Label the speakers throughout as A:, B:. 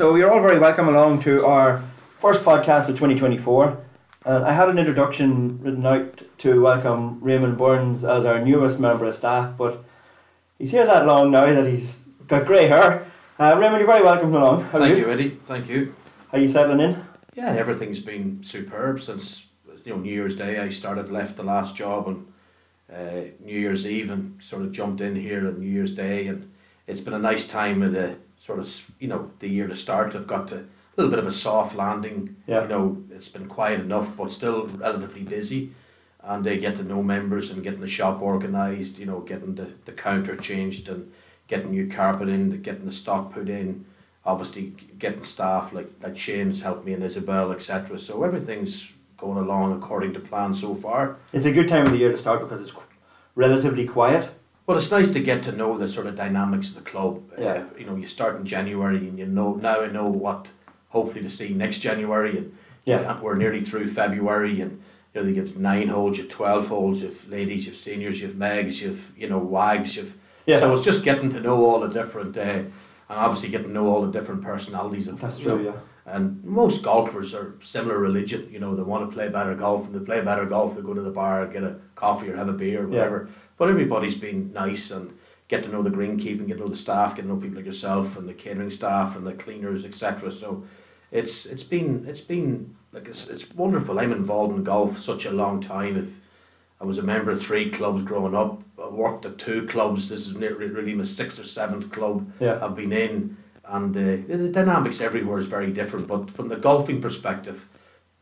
A: so you're all very welcome along to our first podcast of 2024. And I had an introduction written out to welcome Raymond Burns as our newest member of staff, but he's here that long now that he's got grey hair. Uh, Raymond, you're very welcome along. How
B: Thank you, Eddie. Thank you.
A: How you settling in?
B: Yeah, everything's been superb since you know New Year's Day. I started left the last job on uh, New Year's Eve and sort of jumped in here on New Year's Day, and it's been a nice time of the sort of you know the year to start. I've got to, a little bit of a soft landing.
A: Yeah.
B: You know, it's been quiet enough, but still relatively busy. And uh, they get to know members and getting the shop organised. You know, getting the, the counter changed and getting new carpet in, getting the stock put in. Obviously, getting staff like like Shane's helped me and Isabel, etc. So everything's going along according to plan so far.
A: It's a good time of the year to start because it's relatively quiet.
B: But it's nice to get to know the sort of dynamics of the club.
A: Yeah.
B: Uh, you know, you start in January and you know now I know what hopefully to see next January and
A: Yeah.
B: and we're nearly through February and you know they give nine holes, you've twelve holes, you've ladies, you've seniors, you've megs, you've you know wags, you've
A: Yeah.
B: so it's just getting to know all the different uh, and obviously getting to know all the different personalities of
A: That's
B: you know,
A: true, yeah.
B: and most golfers are similar religion. You know, they want to play better golf, and they play better golf. They go to the bar and get a coffee or have a beer or
A: Yeah.
B: But everybody's been nice and get to know the greenkeeping, get to know the staff, get to know people like yourself and the catering staff and the cleaners, etc. So, it's it's been it's been like it's, it's wonderful. I'm involved in golf such a long time. If I was a member of three clubs growing up, I worked at two clubs. This is really my sixth or seventh club
A: Yeah.
B: I've been in, and uh, the dynamics everywhere is very different. But from the golfing perspective,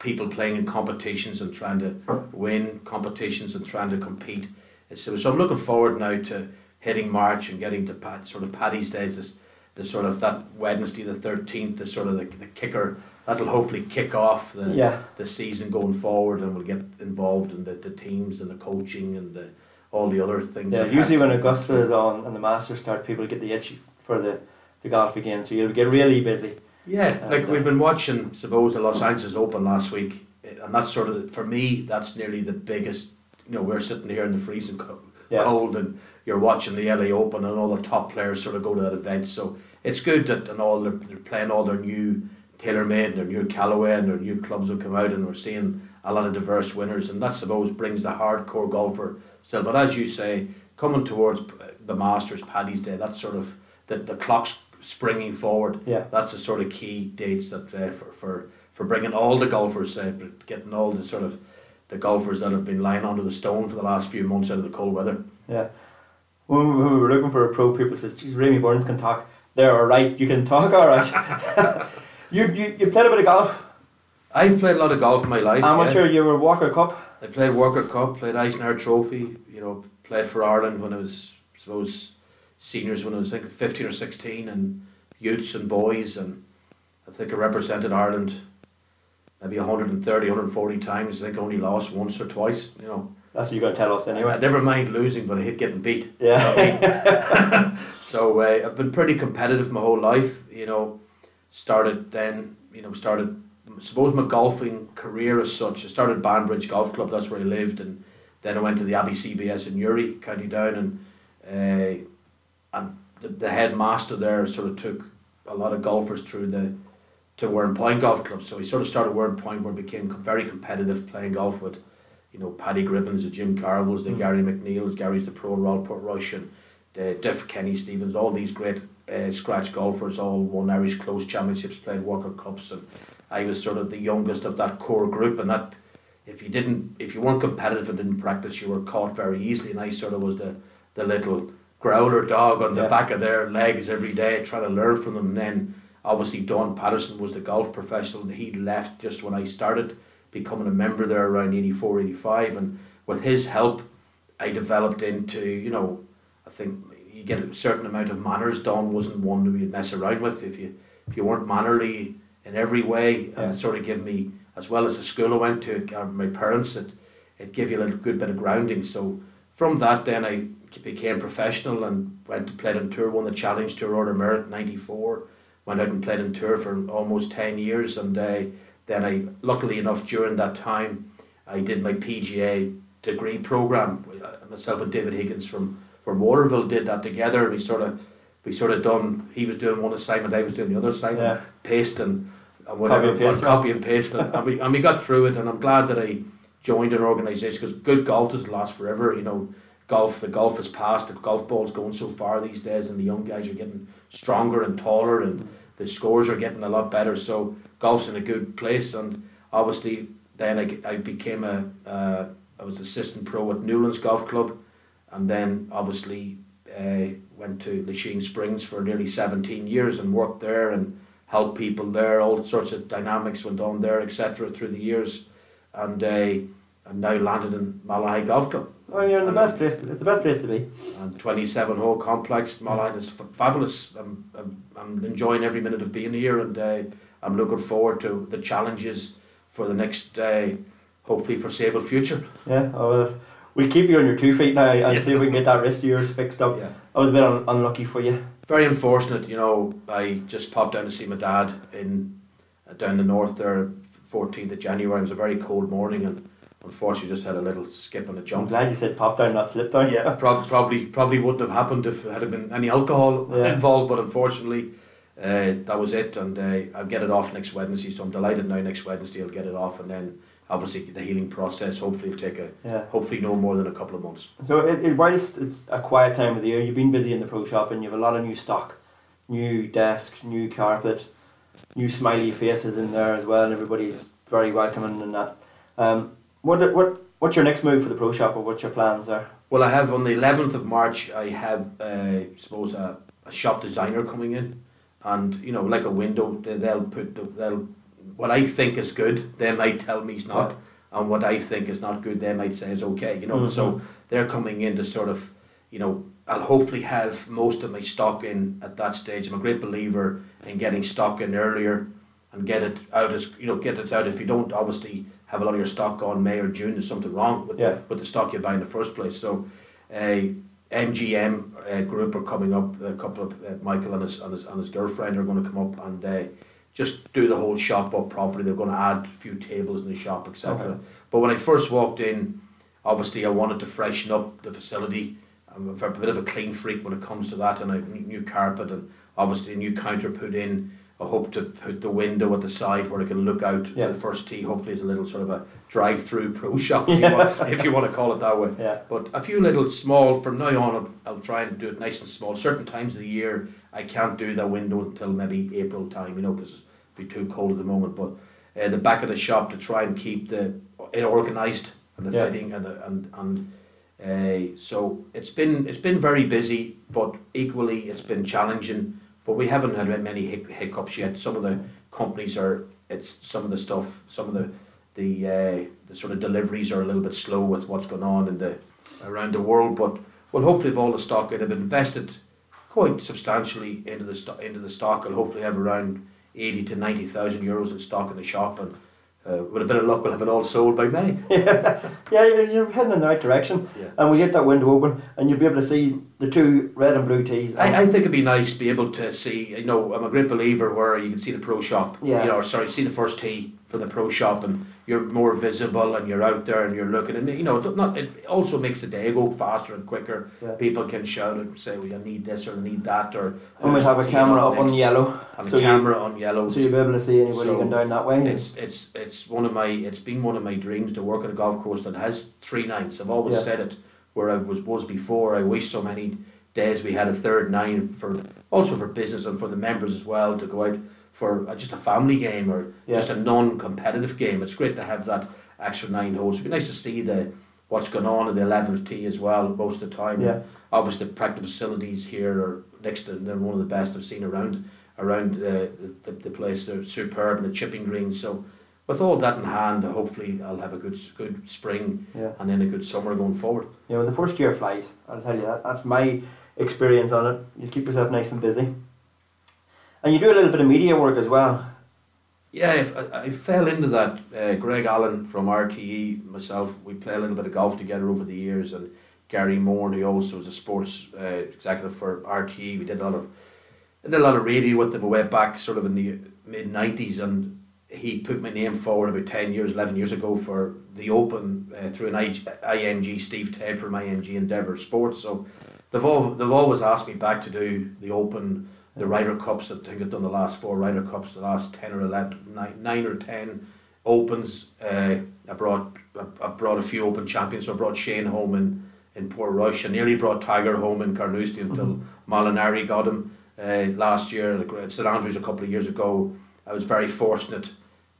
B: people playing in competitions and trying to win competitions and trying to compete. It's, so I'm looking forward now to hitting March and getting to pat, sort of Paddy's Days, this, the sort of that Wednesday the 13th, the sort of the, the kicker. That'll hopefully kick off the,
A: Yeah.
B: the season going forward and we'll get involved in the, the teams and the coaching and the all the other things.
A: Yeah, usually when Augusta is on and the Masters start, people get the itch for the, the golf again, so you'll get really busy.
B: Yeah,
A: And,
B: like
A: uh,
B: we've been watching, suppose the Los Angeles Open last week, and that's sort of for me. That's nearly the biggest. You know, we're sitting here in the freezing co-
A: Yeah.
B: cold, and you're watching the LA Open, and all the top players sort of go to that event. So it's good that and all they're, they're playing all their new TaylorMade, their new Callaway, and their new clubs will come out, and we're seeing a lot of diverse winners, and that suppose brings the hardcore golfer still. But as you say, coming towards the Masters, Paddy's Day, that's sort of the the clock's springing forward
A: Yeah.
B: that's the sort of key dates that uh, for, for for bringing all the golfers, uh, getting all the sort of the golfers that have been lying under the stone for the last few months out of the cold weather.
A: Yeah. When we, were looking for a pro, people says, "Geez, Remy Burns can talk." They're all right. You can talk all right. you, you you played a bit of golf.
B: I've played a lot of golf in my life.
A: Amateur.
B: yeah.
A: You were Walker Cup.
B: I played Walker Cup, played Eisenhower Trophy. You know, played for Ireland when I was I suppose seniors when I was I think fifteen or sixteen, and youths and boys, and I think I represented Ireland maybe 130, 140 times. I think I only lost once or twice. You know,
A: That's what you got to tell us
B: I
A: anyway.
B: never mind losing, but I hate getting beat.
A: Yeah.
B: So uh, I've been pretty competitive my whole life. You know, started then. You know, started. I suppose my golfing career as such. I started Banbridge Golf Club. That's where I lived, and then I went to the Abbey CBS in Newry, County Down, and uh, and the, the headmaster there sort of took a lot of golfers through the to Warrenpoint Golf Club. So he sort of started Warrenpoint, where he became very competitive playing golf with, you know, Paddy Gribbins, the Jim Carville's, the
A: Mm.
B: Gary McNeil's, Gary's the pro, Royal Portrush, and the Diff Kenny Stevens, all these great uh, scratch golfers, all won Irish close championships, played Walker Cups, and I was sort of the youngest of that core group, and that if you didn't, if you weren't competitive and didn't practice, you were caught very easily, and I sort of was the the little growler dog on the
A: Yeah.
B: back of their legs every day, trying to learn from them. And then obviously Don Patterson was the golf professional, and he left just when I started becoming a member there around 84, 85, and with his help, I developed into you know, I think you get a certain amount of manners. Don wasn't one to mess around with. If you if you weren't mannerly in every way,
A: Yeah.
B: and it sort of give me as well as the school I went to, my parents, it it gave you a little good bit of grounding. So from that, then I became professional and went to play on tour, won the Challenge Tour Order Merit '94. Went out and played on tour for almost ten years, and uh, then I, luckily enough, during that time, I did my PGA degree program. Uh, Myself and David Higgins from from Waterville did that together, and we sort of we sort of done. He was doing one assignment, I was doing the other assignment.
A: Yeah.
B: paste and, and
A: Copy
B: whatever,
A: and paste,
B: copy and paste, and, and, we, and we got through it. And I'm glad that I joined an organisation because good golf doesn't last forever. You know, golf the golf is past. The golf ball's going so far these days, and the young guys are getting stronger and taller, and the scores are getting a lot better. So golf's in a good place, and obviously then I, I became a uh, I was assistant pro at Newlands Golf Club, and then obviously uh, went to Lachine Springs for nearly seventeen years and worked there and helped people there. All sorts of dynamics went on there, etc. Through the years, and uh, and now landed in Malahide Golf Club.
A: Oh, you're in the best place. It's the best place to be.
B: And 27 hole complex. Malahide is f- fabulous. I'm, I'm, I'm enjoying every minute of being here and uh, I'm looking forward to the challenges for the next, uh, hopefully, foreseeable future.
A: Yeah. Well, we'll keep you on your two feet now and
B: Yeah.
A: see if we can get that wrist of yours fixed up.
B: Yeah.
A: I was a bit un- unlucky for you.
B: Very unfortunate, you know. I just popped down to see my dad in uh, down the north there, 14th of January. It was a very cold morning and unfortunately just had a little skip and a
A: I'm
B: jump.
A: glad you said pop down, not slip down.
B: Yeah, prob- probably probably wouldn't have happened if there had been any alcohol
A: Yeah.
B: involved, but unfortunately, uh, that was it. And uh, I'll get it off next Wednesday, so I'm delighted now. Next Wednesday, I'll get it off, and then obviously the healing process. Hopefully, will take a
A: yeah.
B: hopefully no more than a couple of months.
A: So it, it, whilst it's a quiet time of the year, you've been busy in the pro shop and you have a lot of new stock, new desks, new carpet, new smiley faces in there as well, and everybody's very welcoming and that. Um, what what what's your next move for the pro shop, or what's your plans there?
B: Well, I have on the 11th of March. I have, uh, suppose, a, a shop designer coming in, and you know, like a window, they, they'll put they'll what I think is good. They might tell me it's not, and what I think is not good, they might say is okay. You know,
A: Mhm.
B: so they're coming in to sort of, you know, I'll hopefully have most of my stock in at that stage. I'm a great believer in getting stock in earlier and get it out as you know, get it out. If you don't, obviously have a lot of your stock on May or June, there's something wrong with
A: Yeah.
B: the, with the stock you buy in the first place. So, uh, MGM uh, group are coming up. A couple of uh, Michael and his, and his and his girlfriend are going to come up and uh, just do the whole shop up properly. They're going to add a few tables in the shop, etc.
A: Okay.
B: But when I first walked in, obviously I wanted to freshen up the facility. I'm a a bit of a clean freak when it comes to that, and a new carpet and obviously a new counter put in. I hope to put the window at the side where I can look out
A: Yeah.
B: the first tee. Hopefully, it's a little sort of a drive-through pro shop, if, you want, if you want to call it that way.
A: Yeah.
B: But a few little small, from now on, I'll, I'll try and do it nice and small. Certain times of the year, I can't do that window until maybe April time, you know, because it's be too cold at the moment. But uh, the back of the shop to try and keep the it organised and the
A: Yeah.
B: fitting and the and and uh, so it's been it's been very busy, but equally it's been challenging. But we haven't had many hiccups yet. Some of the companies are it's some of the stuff, some of the the uh, the sort of deliveries are a little bit slow with what's going on in the around the world. But well, hopefully, with all the stock I'd have invested quite substantially into the stock into the stock, I'll hopefully have around eighty to ninety thousand euros in stock in the shop, and uh, with a bit of luck, we'll have it all sold by May.
A: yeah, you're, you're heading in the right direction,
B: Yeah.
A: and we get that window open, and you'll be able to see the two red and blue tees. and-
B: I, I think it'd be nice to be able to see. You know, I'm a great believer where you can see the pro shop.
A: Yeah.
B: You know, or sorry, see the first tee for the pro shop, and you're more visible, and you're out there, and you're looking, and you know, not it also makes the day go faster and quicker.
A: Yeah.
B: People can shout and say, "Well, I need this or I need that," or
A: and we'll have a camera up on yellow,
B: and
A: so
B: a
A: you-
B: camera on yellow.
A: so you'll be able to see anybody
B: So
A: going down that way.
B: It's it's it's one of my it's been one of my dreams to work at a golf course that has three nights. I've always
A: Yeah.
B: said it where I was was before. I wish so many days we had a third nine for also for business and for the members as well to go out for just a family game or
A: Yeah.
B: just a non-competitive game. It's great to have that extra nine holes. It'd be nice to see the what's going on in the eleventh tee as well most of the time.
A: Yeah.
B: Obviously, the practice facilities here are next to they're one of the best I've seen around around the, the, the place. They're superb and the chipping greens. So with all that in hand, hopefully I'll have a good good spring
A: Yeah.
B: and then a good summer going forward.
A: Yeah, when the first year flies, I'll tell you that. That's my experience on it. You keep yourself nice and busy. And you do a little bit of media work as well.
B: Yeah, I, I fell into that. Uh, Greg Allen from RTE, myself, we play a little bit of golf together over the years, and Gary Moore, who also was a sports uh, executive for RTE. We did a lot of I did a lot of radio with them way back, sort of in the mid nineties, and he put my name forward about ten years, eleven years ago for the Open uh, through an I, IMG Steve Ted from IMG Endeavour Sports. So they've all they've always asked me back to do the Open the Ryder Cups. I think I've done the last four Ryder Cups, the last ten or 11, nine, nine or ten Opens. Uh, I brought I, I brought a few Open champions. So I brought Shane home in in Portrush. I nearly brought Tiger home in Carnoustie until mm-hmm. Molinari got him uh, last year at St Andrews a couple of years ago. I was very fortunate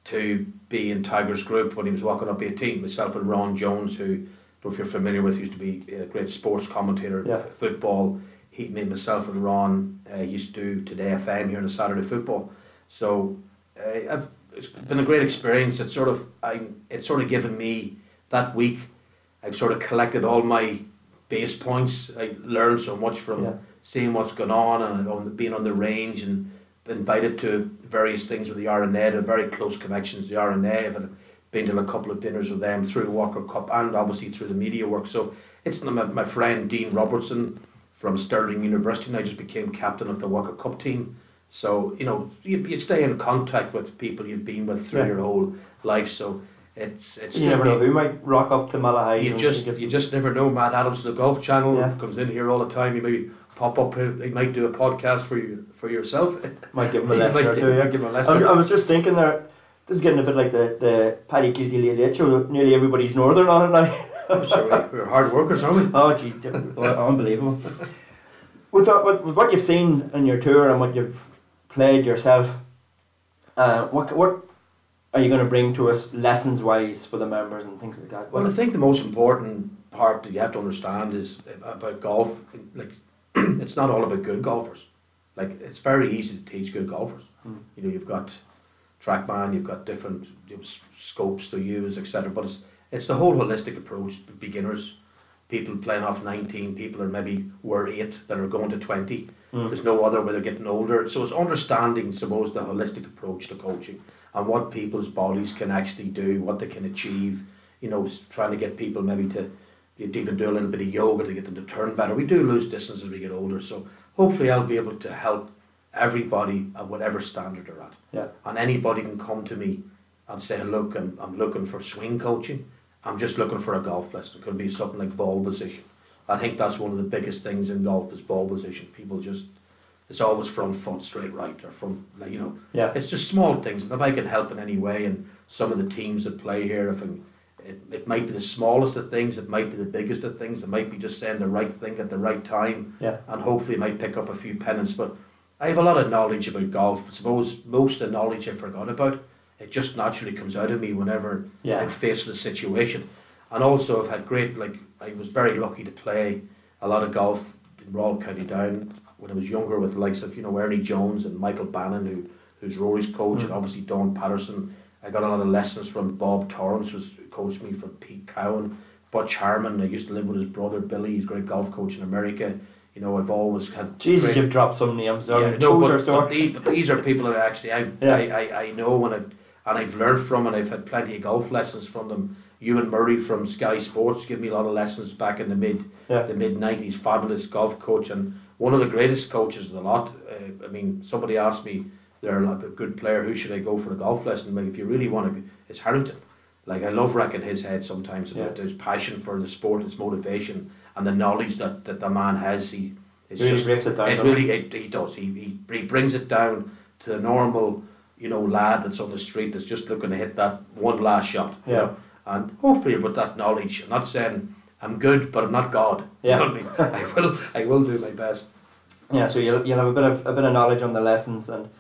B: to be in Tiger's group when he was walking up 18. Myself and Ron Jones, who, I don't know if you're familiar with, used to be a great sports commentator,
A: yeah.
B: football. He, me, myself and Ron uh, used to do Today FM here on a Saturday football. So uh, it's been a great experience. It's sort of I, it's sort of given me that week. I've sort of collected all my base points. I learned so much from
A: yeah.
B: seeing what's going on and on being on the range and invited to various things with the R&A, very close connections to the R&A. I've been to a couple of dinners with them through Walker Cup and obviously through the media work. So it's my, my friend Dean Robertson from Stirling University and I just became captain of the Walker Cup team. So, you know, you, you stay in contact with people you've been with through yeah. your whole life. So it's it's
A: you never know who might rock up to Malahide.
B: You just you just never know. Matt Adams, the Golf Channel, yeah. comes in here all the time. He maybe pop up. He might do a podcast for you for yourself.
A: Might give him a lesson or two. Yeah, give him a lesson. I, I was just thinking there. This is getting a bit like the the Paddy Late Show. Nearly everybody's northern on it now.
B: Sure we, we're hard workers, aren't we?
A: Oh, gee, unbelievable. With, with, with what you've seen in your tour and what you've played yourself, uh, what what are you going to bring to us lessons wise for the members and things like that?
B: Well, I think the most important part that you have to understand is about golf. Like, it's not all about good golfers. Like, it's very easy to teach good golfers.
A: Mm.
B: You know, you've got TrackMan, you've got different you know, scopes to use, etc. But it's it's the whole holistic approach. Beginners, people playing off nineteen, people are maybe were eight that are going to twenty.
A: Mm.
B: There's no other where they're getting older. So it's understanding, suppose, the holistic approach to coaching and what people's bodies can actually do, what they can achieve. You know, trying to get people maybe to even do a little bit of yoga to get them to turn better. We do lose distance as we get older, so hopefully I'll be able to help everybody at whatever standard they're at.
A: Yeah.
B: And anybody can come to me and say, look, I'm, I'm looking for swing coaching. I'm just looking for a golf lesson. It could be something like ball position. I think that's one of the biggest things in golf is ball position. People just it's always front foot straight right or from like you know
A: yeah
B: it's just small things and if I can help in any way and some of the teams that play here if I, it, it might be the smallest of things it might be the biggest of things it might be just saying the right thing at the right time
A: yeah
B: and hopefully it might pick up a few pennants but I have a lot of knowledge about golf I suppose most of the knowledge I forgot about it just naturally comes out of me whenever
A: yeah.
B: I'm faced with a situation and also I've had great like I was very lucky to play a lot of golf in Royal County Down when I was younger with the likes of you know Ernie Jones and Michael Bannon who who's Rory's coach mm. and obviously Don Patterson. I got a lot of lessons from Bob Torrance who's coached me from Pete Cowan, Butch Harmon. I used to live with his brother Billy. He's a great golf coach in America. You know, I've always had.
A: Jesus, great, you've dropped some names.
B: Yeah, no, but, but, these, but, these, are people that actually i yeah. I, I, I know and I've and I've learned from and I've had plenty of golf lessons from them. Ewen Murray from Sky Sports gave me a lot of lessons back in the mid
A: yeah.
B: the mid nineties. Fabulous golf coach and one of the greatest coaches of the lot. Uh, I mean, somebody asked me, they're like a good player, who should I go for a golf lesson? Like, if you really want to, it's Harrington. Like, I love wrecking his head sometimes about yeah. his passion for the sport, his motivation, and the knowledge that, that the man has. He
A: it's really just, breaks it down.
B: It really, it, he does. He, he, he brings it down to the normal, you know, lad that's on the street that's just looking to hit that one last shot.
A: Yeah. You
B: know? And hopefully, with that knowledge, I'm not saying I'm good, but I'm not God.
A: Yeah.
B: You know I, mean? I will I will do my best.
A: Yeah, so you'll, you'll have a bit of a bit of knowledge on the lessons and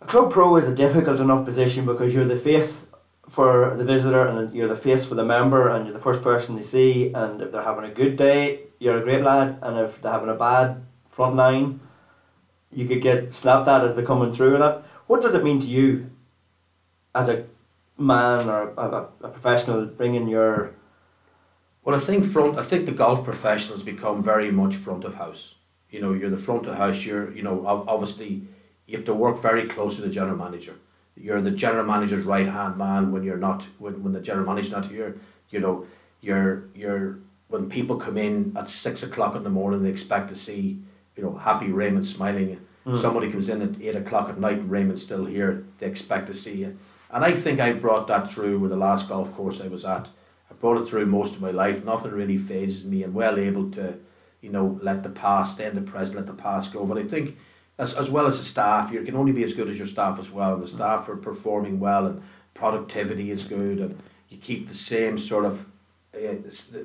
A: a club pro is a difficult enough position because you're the face for the visitor and you're the face for the member and you're the first person they see and if they're having a good day you're a great lad and if they're having a bad front line you could get slapped at as they're coming through that. What does it mean to you as a man or a, a professional bringing your
B: well, I think front. I think the golf professionals become very much front of house. You know, you're the front of house. You're, you know, obviously, you have to work very close to the general manager. You're the general manager's right hand man when you're not when, when the general manager's not here. You know, you're you're when people come in at six o'clock in the morning, they expect to see you know happy Raymond smiling. Mm. Somebody comes in at eight o'clock at night Raymond's still here. They expect to see you, and I think I've brought that through with the last golf course I was at I brought it through most of my life. Nothing really phases me. I'm well able to, you know, let the past stay in the present, let the past go. But I think as, as well as the staff. You can only be as good as your staff as well. And the staff are performing well, and productivity is good, and you keep the same sort of uh,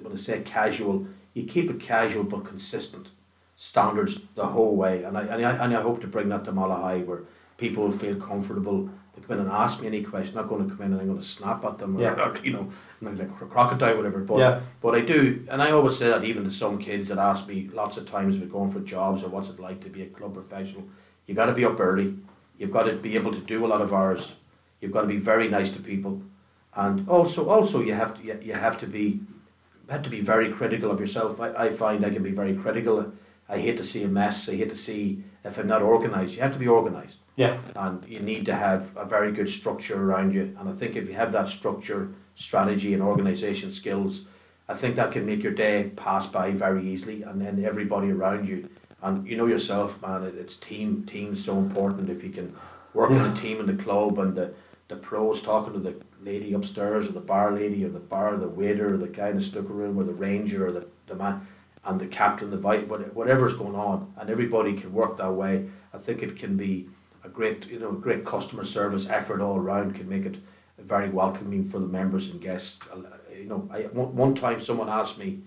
B: when I say casual, you keep it casual but consistent standards the whole way. And I and I, and I hope to bring that to Malahide where people feel comfortable to come in and ask me any question. I'm not going to come in and I'm going to snap at them or,
A: Yeah.
B: or you know like a crocodile whatever. But
A: Yeah.
B: but I do, and I always say that even to some kids that ask me lots of times about going for jobs or what's it like to be a club professional. You got to be up early. You've got to be able to do a lot of hours. You've got to be very nice to people, and also also you have to you have to be have to be very critical of yourself. I, I find I can be very critical. I hate to see a mess. I hate to see if I'm not organised. You have to be organised
A: Yeah.
B: and you need to have a very good structure around you. And I think if you have that structure, strategy, and organisation skills, I think that can make your day pass by very easily. And then everybody around you, and you know yourself, man, it's team. Team's so important. If you can work in a team in the club and the the pros talking to the lady upstairs or the bar lady or the bar the waiter or the guy in the snooker room or the ranger or the, the man and the captain the vice whatever's going on and everybody can work that way I think it can be a great you know great customer service effort all around can make it very welcoming for the members and guests. Uh, you know I one, time someone asked me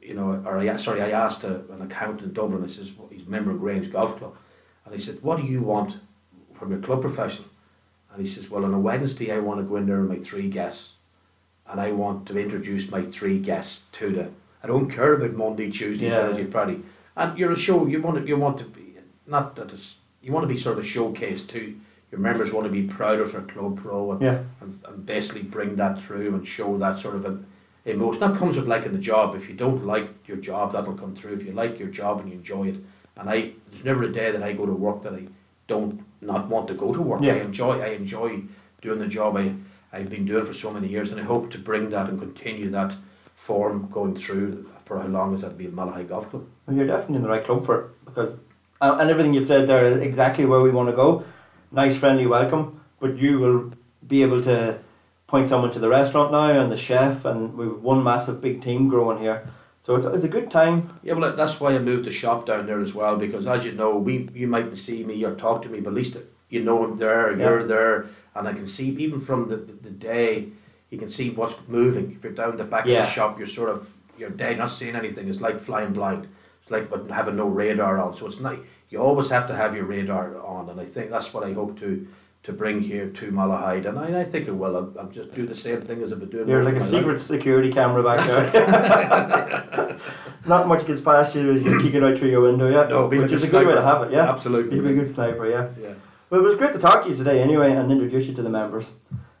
B: you know or I sorry I asked a, an accountant in Dublin I says well, he's a member of Grange Golf Club and he said what do you want from your club professional and he says well on a Wednesday I want to go in there with my three guests and I want to introduce my three guests to the I don't care about Monday, Tuesday,
A: Yeah.
B: Thursday, Friday. And you're a show. You want to, you want to be not that it's you want to be sort of a showcase too. Your members want to be proud of their club pro and,
A: Yeah.
B: and, and basically bring that through and show that sort of an emotion. That comes with liking the job. If you don't like your job, that'll come through. If you like your job and you enjoy it, and I there's never a day that I go to work that I don't not want to go to work.
A: Yeah.
B: I enjoy I enjoy doing the job I I've been doing for so many years, and I hope to bring that and continue that form going through for how long as that be at Malahide Golf Club.
A: Well, you're definitely in the right club for it because, uh, and everything you've said there is exactly where we want to go. Nice, friendly welcome, but you will be able to point someone to the restaurant now and the chef, and we've one massive big team growing here. So it's, it's a good time.
B: Yeah, well, that's why I moved the shop down there as well because, as you know, we you might not see me or talk to me, but at least you know I'm there,
A: Yeah.
B: you're there, and I can see even from the, the, the day you can see what's moving. If you're down the back
A: Yeah.
B: of the shop, you're sort of you're dead, not seeing anything. It's like flying blind. It's like but having no radar on. So it's not. You always have to have your radar on, and I think that's what I hope to to bring here to Malahide, and I, I think it will. I'll, I'll just do the same thing as I've been doing.
A: You're like a
B: my life.
A: secret security camera back there. Not much gets past you as you're peeking out through your window, yeah.
B: No, be
A: which
B: like
A: is
B: a
A: good way to have it, yeah.
B: Absolutely.
A: Be a good sniper, yeah.
B: Yeah.
A: Well, it was great to talk to you today anyway and introduce you to the members.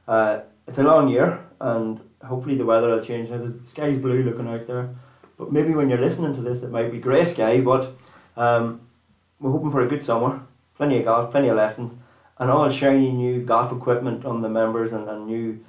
A: Uh, it's a long year and hopefully the weather will change. Now, the sky's blue looking out there, but maybe when you're listening to this, it might be grey sky. But um, we're hoping for a good summer, plenty of golf, plenty of lessons, and all shiny new golf equipment on the members and, and new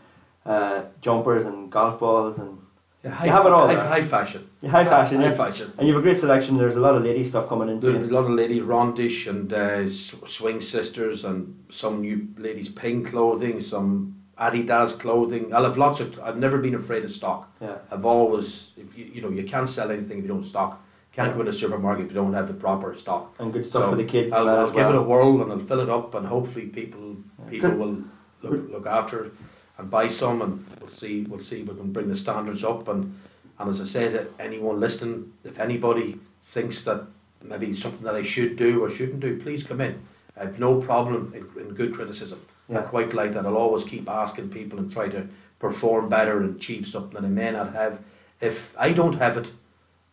A: uh, jumpers and golf balls and
B: Yeah, high,
A: You have it all
B: high,
A: there.
B: high fashion.
A: yeah, high fashion.
B: High
A: yeah.
B: fashion.
A: And you have a great selection. There's a lot of lady stuff coming into
B: There's a lot of ladies Röhnisch and uh, Swing Sisters and some new ladies pink clothing, some Adidas clothing. I'll have lots of. I've never been afraid of stock.
A: Yeah,
B: I've always, if you, you know, you can't sell anything if you don't stock. Can't go in a supermarket if you don't have the proper stock.
A: and good stuff
B: So
A: for the kids.
B: I'll, I'll give it a whirl and I'll fill it up and hopefully people people
A: Good.
B: will look, look after it and buy some and we'll see we'll see if we can bring the standards up and and as I say to anyone listening, if anybody thinks that maybe something that I should do or shouldn't do, please come in. I have no problem in, in good criticism. I
A: Yeah.
B: quite like that. I'll always keep asking people and try to perform better and achieve something that I may not have. If I don't have it,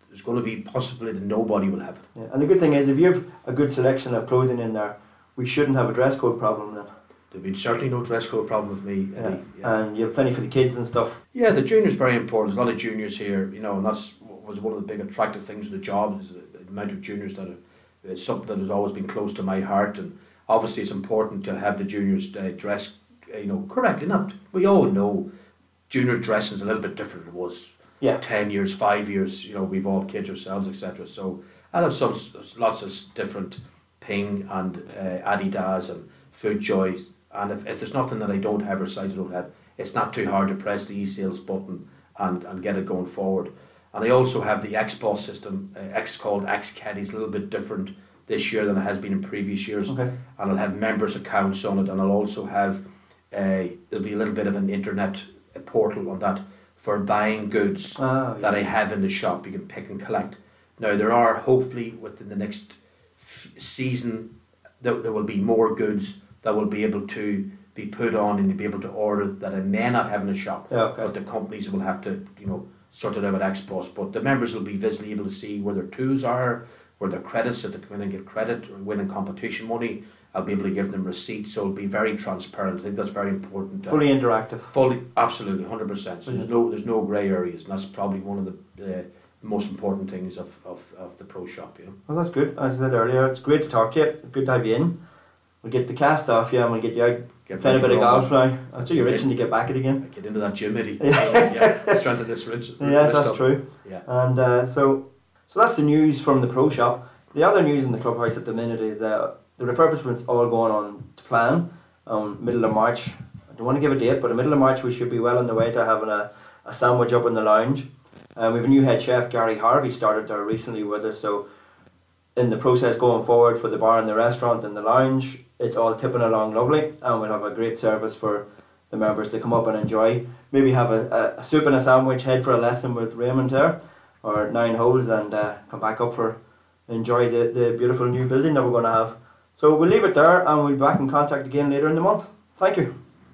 B: there's going to be possibility that nobody will have it.
A: Yeah. And the good thing is, if you have a good selection of clothing in there, we shouldn't have a dress code problem then.
B: There'll be certainly no dress code problem with me,
A: Yeah.
B: Yeah.
A: And you have plenty for the kids and stuff.
B: Yeah, the juniors very important. There's a lot of juniors here, you know, and that's was one of the big attractive things of the job is the the amount of juniors that are. It's something that has always been close to my heart, and obviously it's important to have the juniors uh, dress, uh, you know, correctly. Not we all know, junior dressing is a little bit different than it was
A: Yeah.
B: ten years, five years. You know, we've all kids ourselves, etc. So I have some lots of different Ping and uh, Adidas and FootJoy, and if, if there's nothing that I don't have or size I don't have, it's not too hard to press the e-sales button and, and get it going forward. And I also have the X-Boss system, uh, X called X Caddy, is a little bit different this year than it has been in previous years,
A: Okay.
B: and I'll have members' accounts on it, and I'll also have a there'll be a little bit of an internet portal on that for buying goods
A: Ah,
B: that. I have in the shop. You can pick and collect. Now there are hopefully within the next f- season there, there will be more goods that will be able to be put on and you'll be able to order that I may not have in the shop.
A: Yeah, okay.
B: But the companies will have to, you know, sort it out at Expos. But the members will be visibly able to see where their tools are, where their credits, that they come in and get credit or winning competition money. I'll be able to give them receipts, so it'll be very transparent. I think that's very important. uh,
A: Fully interactive.
B: Fully, absolutely, hundred percent. So there's no there's no grey areas, and that's probably one of the uh, most important things of, of, of the pro shop. You know.
A: Well, that's good. As I said earlier, it's great to talk to you. Good to have you in. We'll get the cast off you and we'll get you out
B: Get
A: playing a bit of golf now. I'd say you're itching to get back it again.
B: Get into that gym, Eddie. yeah, strengthen this ridge.
A: Yeah, that's
B: up.
A: true.
B: Yeah.
A: And uh, so, so that's the news from the pro shop. The other news in the clubhouse at the minute is that the refurbishment's all going on to plan. Um, middle of March. I don't want to give a date, but in the middle of March we should be well on the way to having a, a sandwich up in the lounge. Um, we have a new head chef, Gary Harvey, started there recently with us. So, in the process going forward for the bar and the restaurant and the lounge, it's all tipping along lovely, and we'll have a great service for the members to come up and enjoy. Maybe have a, a, a soup and a sandwich, head for a lesson with Raymond there, or nine holes, and uh, come back up for enjoy the, the beautiful new building that we're going to have. So we'll leave it there, and we'll be back in contact again later in the month. Thank you.